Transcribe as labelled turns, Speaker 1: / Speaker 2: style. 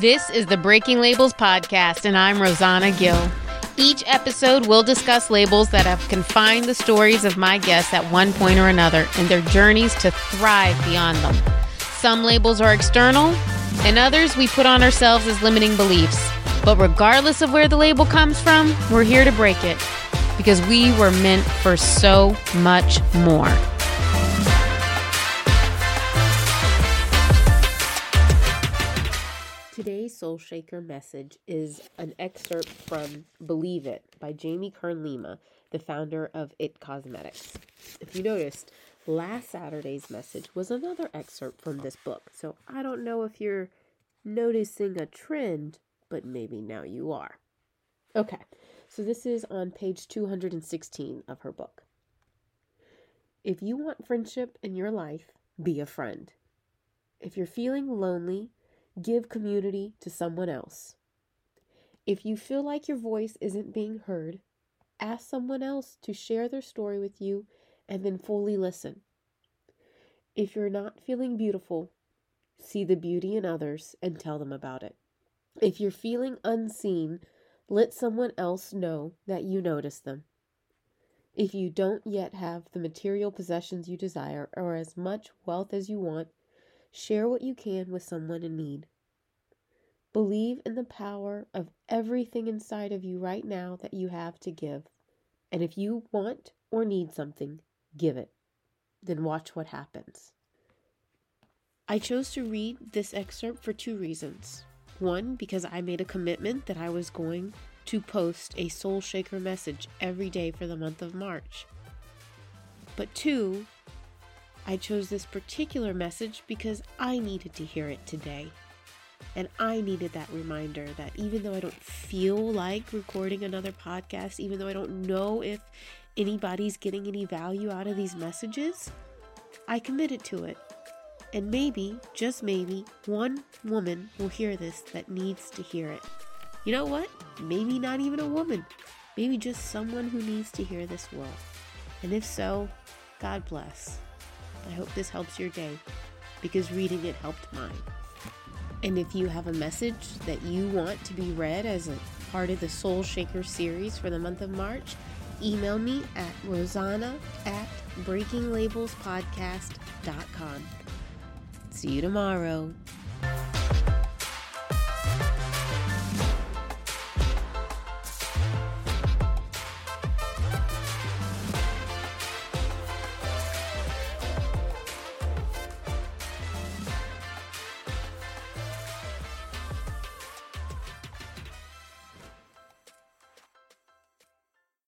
Speaker 1: This is the Breaking Labels Podcast, and I'm Rosanna Gill. Each episode we'll discuss labels that have confined the stories of my guests at one point or another and their journeys to thrive beyond them. Some labels are external, and others we put on ourselves as limiting beliefs. But regardless of where the label comes from, we're here to break it because we were meant for so much more.
Speaker 2: Today's Soul Shaker message is an excerpt from Believe It by Jamie Kern Lima, the founder of It Cosmetics. If you noticed, last Saturday's message was another excerpt from this book. So I don't know if you're noticing a trend, but maybe now you are. Okay, so this is on page 216 of her book. If you want friendship in your life, be a friend. If you're feeling lonely, give community to someone else. If you feel like your voice isn't being heard, ask someone else to share their story with you and then fully listen. If you're not feeling beautiful, see the beauty in others and tell them about it. If you're feeling unseen, let someone else know that you notice them. If you don't yet have the material possessions you desire or as much wealth as you want, Share what you can with someone in need. Believe in the power of everything inside of you right now that you have to give. And if you want or need something, give it. Then watch what happens. I chose to read this excerpt for two reasons. One, because I made a commitment that I was going to post a Soul Shaker message every day for the month of March. But two, I chose this particular message because I needed to hear it today. And I needed that reminder that even though I don't feel like recording another podcast, even though I don't know if anybody's getting any value out of these messages, I committed to it. And maybe, just maybe, one woman will hear this that needs to hear it. You know what? Maybe not even a woman. Maybe just someone who needs to hear this will. And if so, God bless. I hope this helps your day because reading it helped mine. And if you have a message that you want to be read as a part of the Soul Shaker series for the month of March, email me at rosanna at breakinglabelspodcast.com. See you tomorrow.